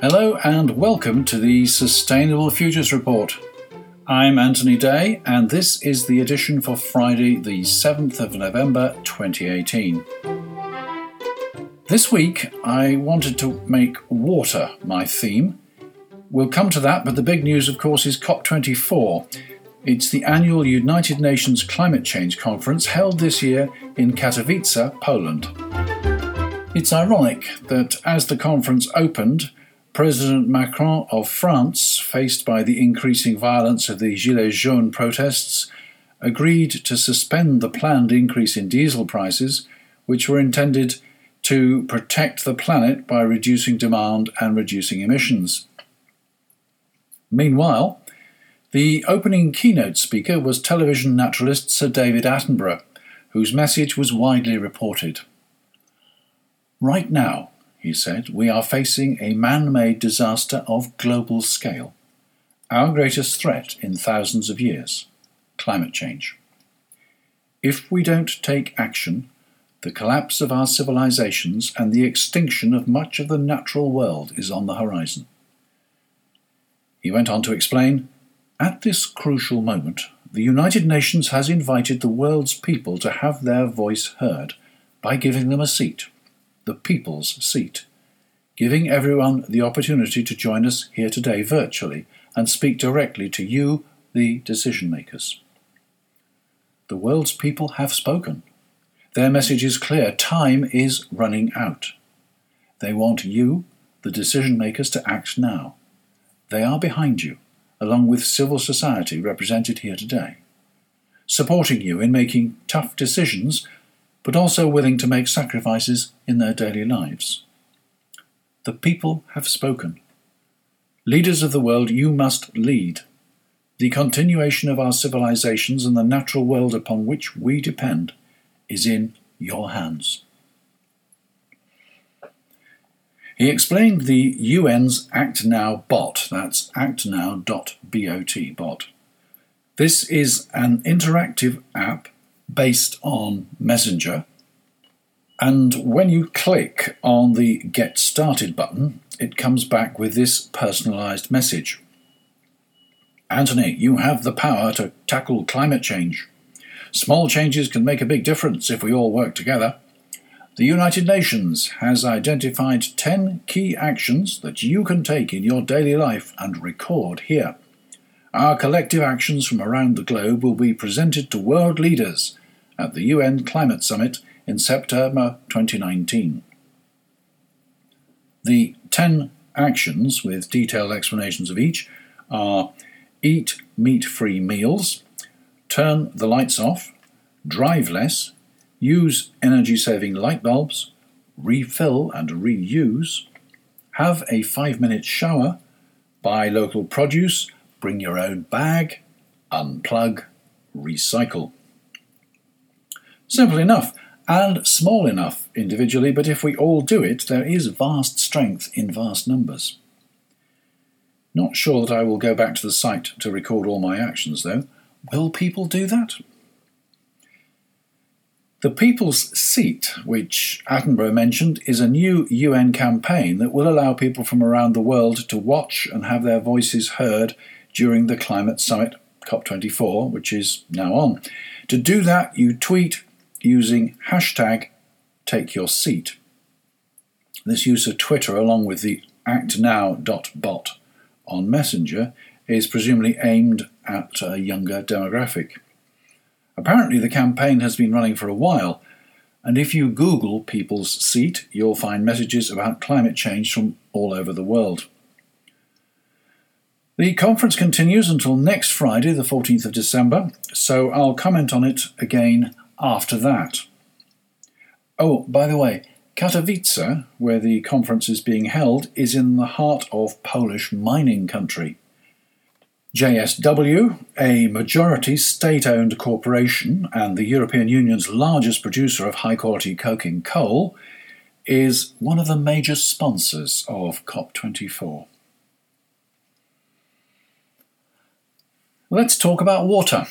Hello and welcome to the Sustainable Futures Report. I'm Anthony Day, and this is the edition for Friday, the 7th of November 2018. This week, I wanted to make water my theme. We'll come to that, but the big news, of course, is COP24. It's the annual United Nations Climate Change Conference held this year in Katowice, Poland. It's ironic that as the conference opened, President Macron of France, faced by the increasing violence of the Gilets jaunes protests, agreed to suspend the planned increase in diesel prices, which were intended to protect the planet by reducing demand and reducing emissions. Meanwhile, the opening keynote speaker was television naturalist Sir David Attenborough, whose message was widely reported. Right now, he said, we are facing a man made disaster of global scale. Our greatest threat in thousands of years climate change. If we don't take action, the collapse of our civilizations and the extinction of much of the natural world is on the horizon. He went on to explain At this crucial moment, the United Nations has invited the world's people to have their voice heard by giving them a seat, the people's seat, giving everyone the opportunity to join us here today virtually and speak directly to you, the decision makers. The world's people have spoken. Their message is clear time is running out. They want you, the decision makers, to act now. They are behind you, along with civil society represented here today, supporting you in making tough decisions, but also willing to make sacrifices in their daily lives. The people have spoken. Leaders of the world, you must lead. The continuation of our civilizations and the natural world upon which we depend is in your hands. He explained the UN's Act Now bot, that's actnow.bot bot. This is an interactive app based on Messenger, and when you click on the Get Started button, it comes back with this personalized message. Anthony, you have the power to tackle climate change. Small changes can make a big difference if we all work together. The United Nations has identified 10 key actions that you can take in your daily life and record here. Our collective actions from around the globe will be presented to world leaders at the UN Climate Summit in September 2019. The 10 actions, with detailed explanations of each, are eat meat free meals, turn the lights off, drive less, use energy saving light bulbs, refill and reuse, have a five minute shower, buy local produce, bring your own bag, unplug, recycle. Simple enough and small enough individually, but if we all do it, there is vast strength in vast numbers. Not sure that I will go back to the site to record all my actions, though. Will people do that? The People's Seat, which Attenborough mentioned, is a new UN campaign that will allow people from around the world to watch and have their voices heard during the climate summit COP24, which is now on. To do that, you tweet using hashtag take your seat. This use of Twitter, along with the actnow.bot on Messenger, is presumably aimed at a younger demographic. Apparently, the campaign has been running for a while, and if you Google People's Seat, you'll find messages about climate change from all over the world. The conference continues until next Friday, the 14th of December, so I'll comment on it again after that. Oh, by the way, Katowice, where the conference is being held, is in the heart of Polish mining country. JSW, a majority state owned corporation and the European Union's largest producer of high quality coking coal, is one of the major sponsors of COP24. Let's talk about water.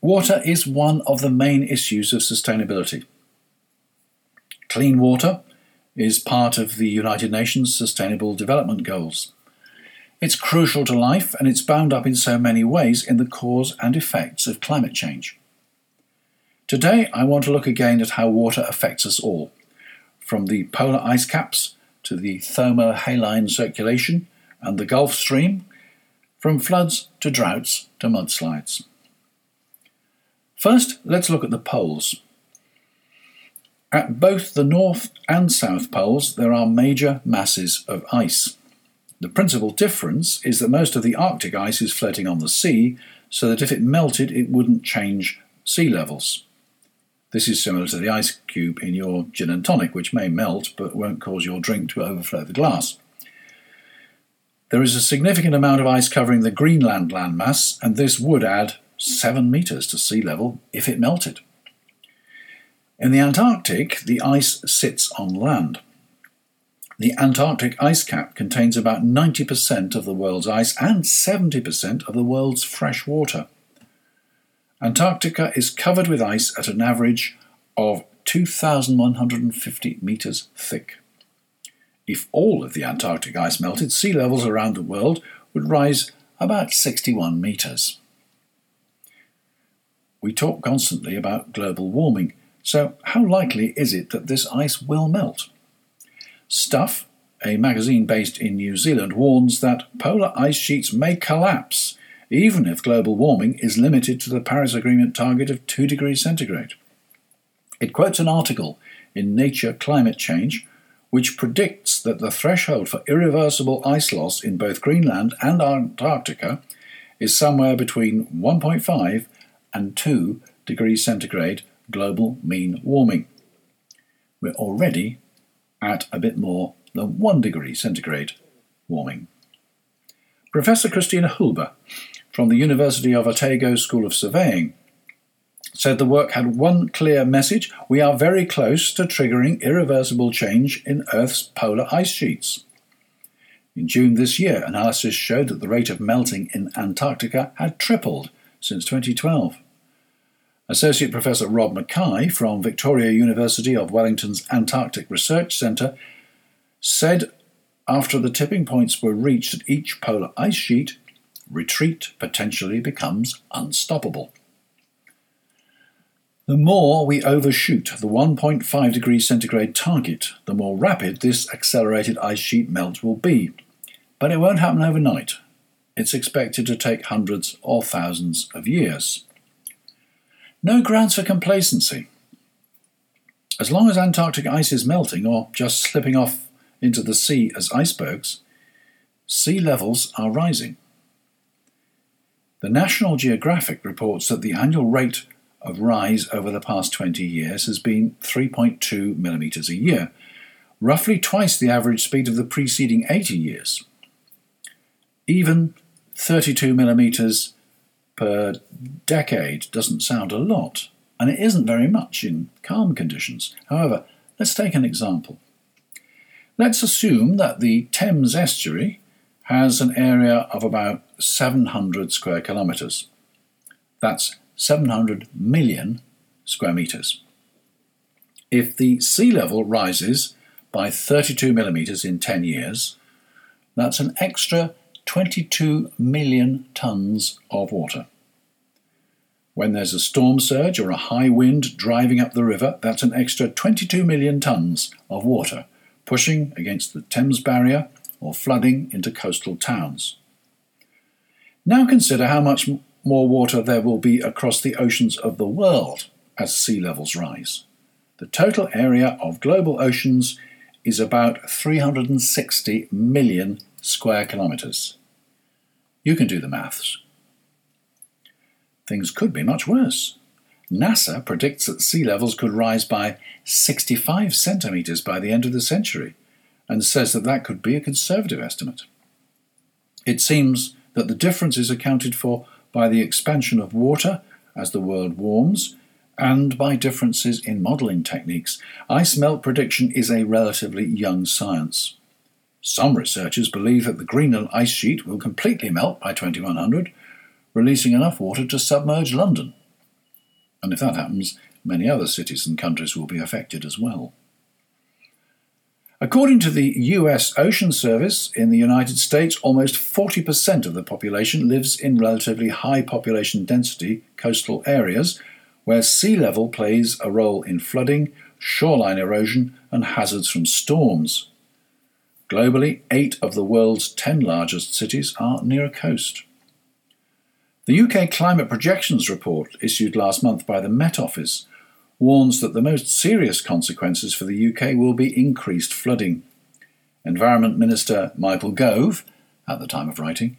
Water is one of the main issues of sustainability. Clean water is part of the United Nations Sustainable Development Goals. It's crucial to life and it's bound up in so many ways in the cause and effects of climate change. Today, I want to look again at how water affects us all, from the polar ice caps to the thermohaline circulation and the Gulf Stream, from floods to droughts to mudslides. First, let's look at the poles. At both the North and South Poles, there are major masses of ice. The principal difference is that most of the Arctic ice is floating on the sea, so that if it melted, it wouldn't change sea levels. This is similar to the ice cube in your gin and tonic, which may melt but won't cause your drink to overflow the glass. There is a significant amount of ice covering the Greenland landmass, and this would add 7 metres to sea level if it melted. In the Antarctic, the ice sits on land. The Antarctic ice cap contains about 90% of the world's ice and 70% of the world's fresh water. Antarctica is covered with ice at an average of 2,150 metres thick. If all of the Antarctic ice melted, sea levels around the world would rise about 61 metres. We talk constantly about global warming, so how likely is it that this ice will melt? Stuff, a magazine based in New Zealand, warns that polar ice sheets may collapse even if global warming is limited to the Paris Agreement target of 2 degrees centigrade. It quotes an article in Nature Climate Change which predicts that the threshold for irreversible ice loss in both Greenland and Antarctica is somewhere between 1.5 and 2 degrees centigrade global mean warming. We're already at a bit more than 1 degree centigrade warming. Professor Christina Hulbe from the University of Otago School of Surveying said the work had one clear message we are very close to triggering irreversible change in Earth's polar ice sheets. In June this year, analysis showed that the rate of melting in Antarctica had tripled since 2012. Associate Professor Rob McKay from Victoria University of Wellington's Antarctic Research Centre said after the tipping points were reached at each polar ice sheet, retreat potentially becomes unstoppable. The more we overshoot the 1.5 degrees centigrade target, the more rapid this accelerated ice sheet melt will be. But it won't happen overnight. It's expected to take hundreds or thousands of years. No grounds for complacency. As long as Antarctic ice is melting or just slipping off into the sea as icebergs, sea levels are rising. The National Geographic reports that the annual rate of rise over the past 20 years has been 3.2 millimetres a year, roughly twice the average speed of the preceding 80 years. Even 32 millimetres per decade doesn't sound a lot, and it isn't very much in calm conditions. However, let's take an example. Let's assume that the Thames estuary has an area of about 700 square kilometres. That's 700 million square metres. If the sea level rises by 32 millimetres in 10 years, that's an extra 22 million tonnes of water. When there's a storm surge or a high wind driving up the river, that's an extra 22 million tonnes of water pushing against the Thames barrier or flooding into coastal towns. Now consider how much more water there will be across the oceans of the world as sea levels rise. The total area of global oceans is about 360 million square kilometres. You can do the maths. Things could be much worse. NASA predicts that sea levels could rise by 65 centimetres by the end of the century and says that that could be a conservative estimate. It seems that the difference is accounted for by the expansion of water as the world warms and by differences in modelling techniques. Ice melt prediction is a relatively young science. Some researchers believe that the Greenland ice sheet will completely melt by 2100, releasing enough water to submerge London. And if that happens, many other cities and countries will be affected as well. According to the US Ocean Service, in the United States, almost 40% of the population lives in relatively high population density coastal areas where sea level plays a role in flooding, shoreline erosion, and hazards from storms. Globally, eight of the world's ten largest cities are near a coast. The UK Climate Projections Report, issued last month by the Met Office, warns that the most serious consequences for the UK will be increased flooding. Environment Minister Michael Gove, at the time of writing,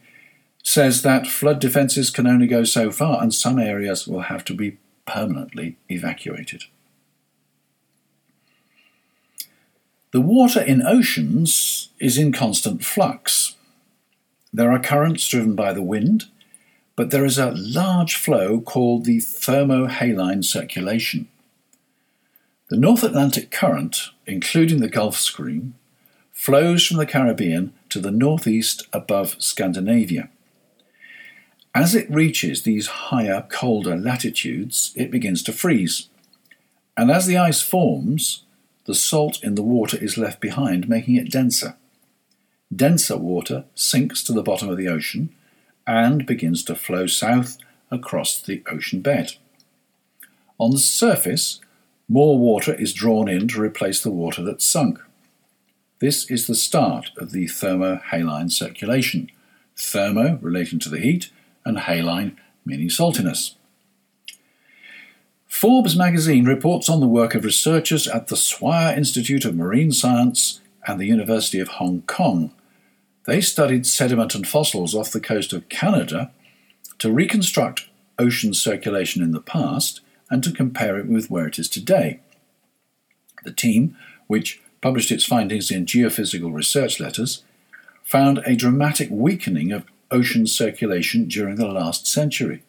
says that flood defences can only go so far and some areas will have to be permanently evacuated. The water in oceans is in constant flux. There are currents driven by the wind, but there is a large flow called the thermohaline circulation. The North Atlantic Current, including the Gulf Stream, flows from the Caribbean to the northeast above Scandinavia. As it reaches these higher, colder latitudes, it begins to freeze. And as the ice forms, the salt in the water is left behind, making it denser. Denser water sinks to the bottom of the ocean and begins to flow south across the ocean bed. On the surface, more water is drawn in to replace the water that's sunk. This is the start of the thermohaline circulation. Thermo relating to the heat, and haline meaning saltiness. Forbes magazine reports on the work of researchers at the Swire Institute of Marine Science and the University of Hong Kong. They studied sediment and fossils off the coast of Canada to reconstruct ocean circulation in the past and to compare it with where it is today. The team, which published its findings in Geophysical Research Letters, found a dramatic weakening of ocean circulation during the last century.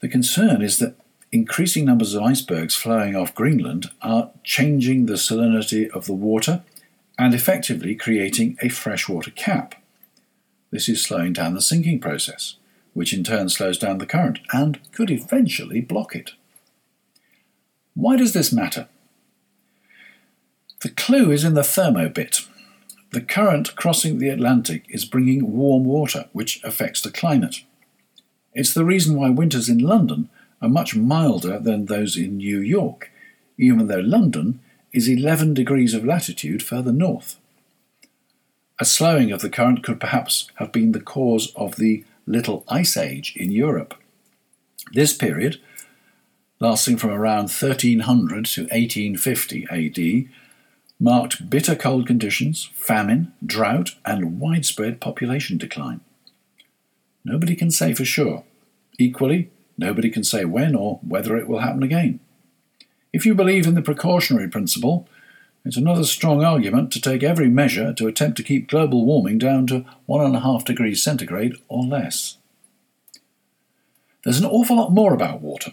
The concern is that increasing numbers of icebergs flowing off Greenland are changing the salinity of the water and effectively creating a freshwater cap. This is slowing down the sinking process which in turn slows down the current and could eventually block it. Why does this matter? The clue is in the thermo bit. The current crossing the Atlantic is bringing warm water, which affects the climate. It's the reason why winters in London are much milder than those in New York, even though London is 11 degrees of latitude further north. A slowing of the current could perhaps have been the cause of the Little Ice Age in Europe. This period, lasting from around 1300 to 1850 AD, marked bitter cold conditions, famine, drought, and widespread population decline. Nobody can say for sure. Equally, nobody can say when or whether it will happen again. If you believe in the precautionary principle, it's another strong argument to take every measure to attempt to keep global warming down to 1.5 degrees centigrade or less. There's an awful lot more about water.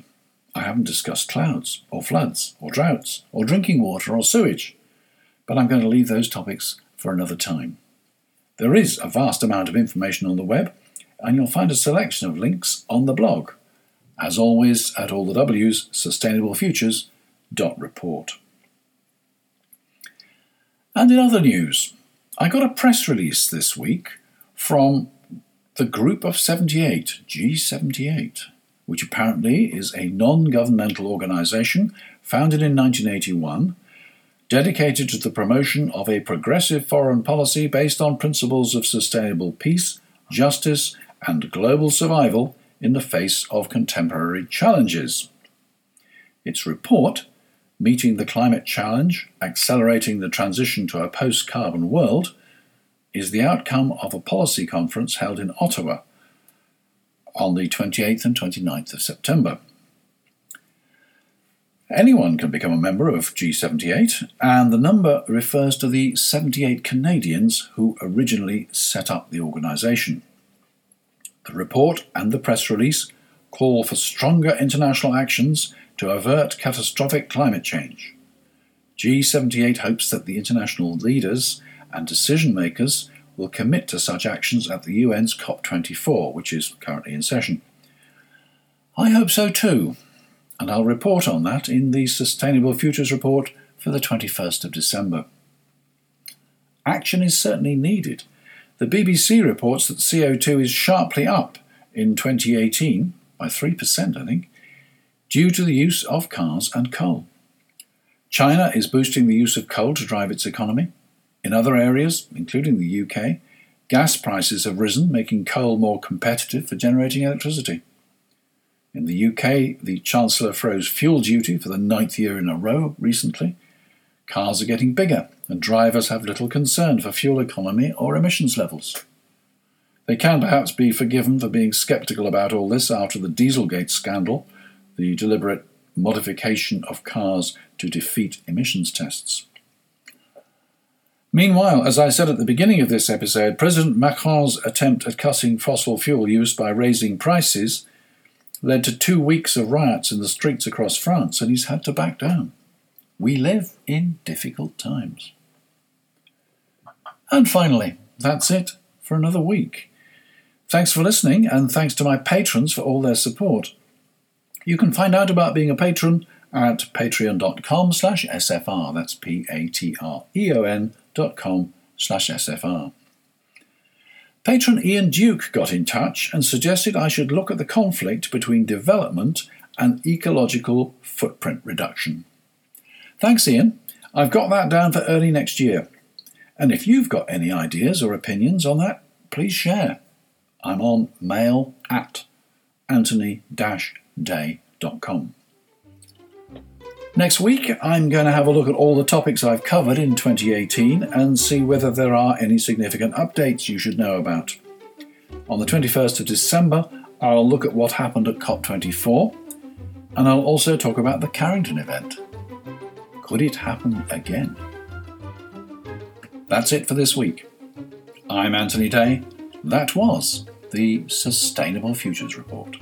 I haven't discussed clouds, or floods, or droughts, or drinking water, or sewage, but I'm going to leave those topics for another time. There is a vast amount of information on the web, and you'll find a selection of links on the blog. As always, at all the W's, sustainablefutures.report. And in other news, I got a press release this week from the Group of 78, G78, which apparently is a non governmental organisation founded in 1981, dedicated to the promotion of a progressive foreign policy based on principles of sustainable peace, justice, and global survival in the face of contemporary challenges. Its report Meeting the Climate Challenge, Accelerating the Transition to a Post Carbon World, is the outcome of a policy conference held in Ottawa on the 28th and 29th of September. Anyone can become a member of G78, and the number refers to the 78 Canadians who originally set up the organisation. The report and the press release call for stronger international actions to avert catastrophic climate change. G78 hopes that the international leaders and decision makers will commit to such actions at the UN's COP24, which is currently in session. I hope so too. and I'll report on that in the Sustainable Futures Report for the 21st of December. Action is certainly needed. The BBC reports that CO2 is sharply up in 2018 by 3%, I think, due to the use of cars and coal. China is boosting the use of coal to drive its economy. In other areas, including the UK, gas prices have risen, making coal more competitive for generating electricity. In the UK, the Chancellor froze fuel duty for the ninth year in a row recently. Cars are getting bigger, and drivers have little concern for fuel economy or emissions levels. They can perhaps be forgiven for being sceptical about all this after the Dieselgate scandal, the deliberate modification of cars to defeat emissions tests. Meanwhile, as I said at the beginning of this episode, President Macron's attempt at cutting fossil fuel use by raising prices led to two weeks of riots in the streets across France, and he's had to back down. We live in difficult times. And finally, that's it for another week. Thanks for listening, and thanks to my patrons for all their support. You can find out about being a patron at patreon.com slash SFR. That's P-A-T-R-E-O-N dot com slash SFR. Patron Ian Duke got in touch and suggested I should look at the conflict between development and ecological footprint reduction. Thanks, Ian. I've got that down for early next year. And if you've got any ideas or opinions on that, please share. I'm on mail at anthony-day.com. Next week, I'm going to have a look at all the topics I've covered in 2018 and see whether there are any significant updates you should know about. On the 21st of December, I'll look at what happened at COP24 and I'll also talk about the Carrington event. Could it happen again? That's it for this week. I'm Anthony Day. That was the Sustainable Futures Report.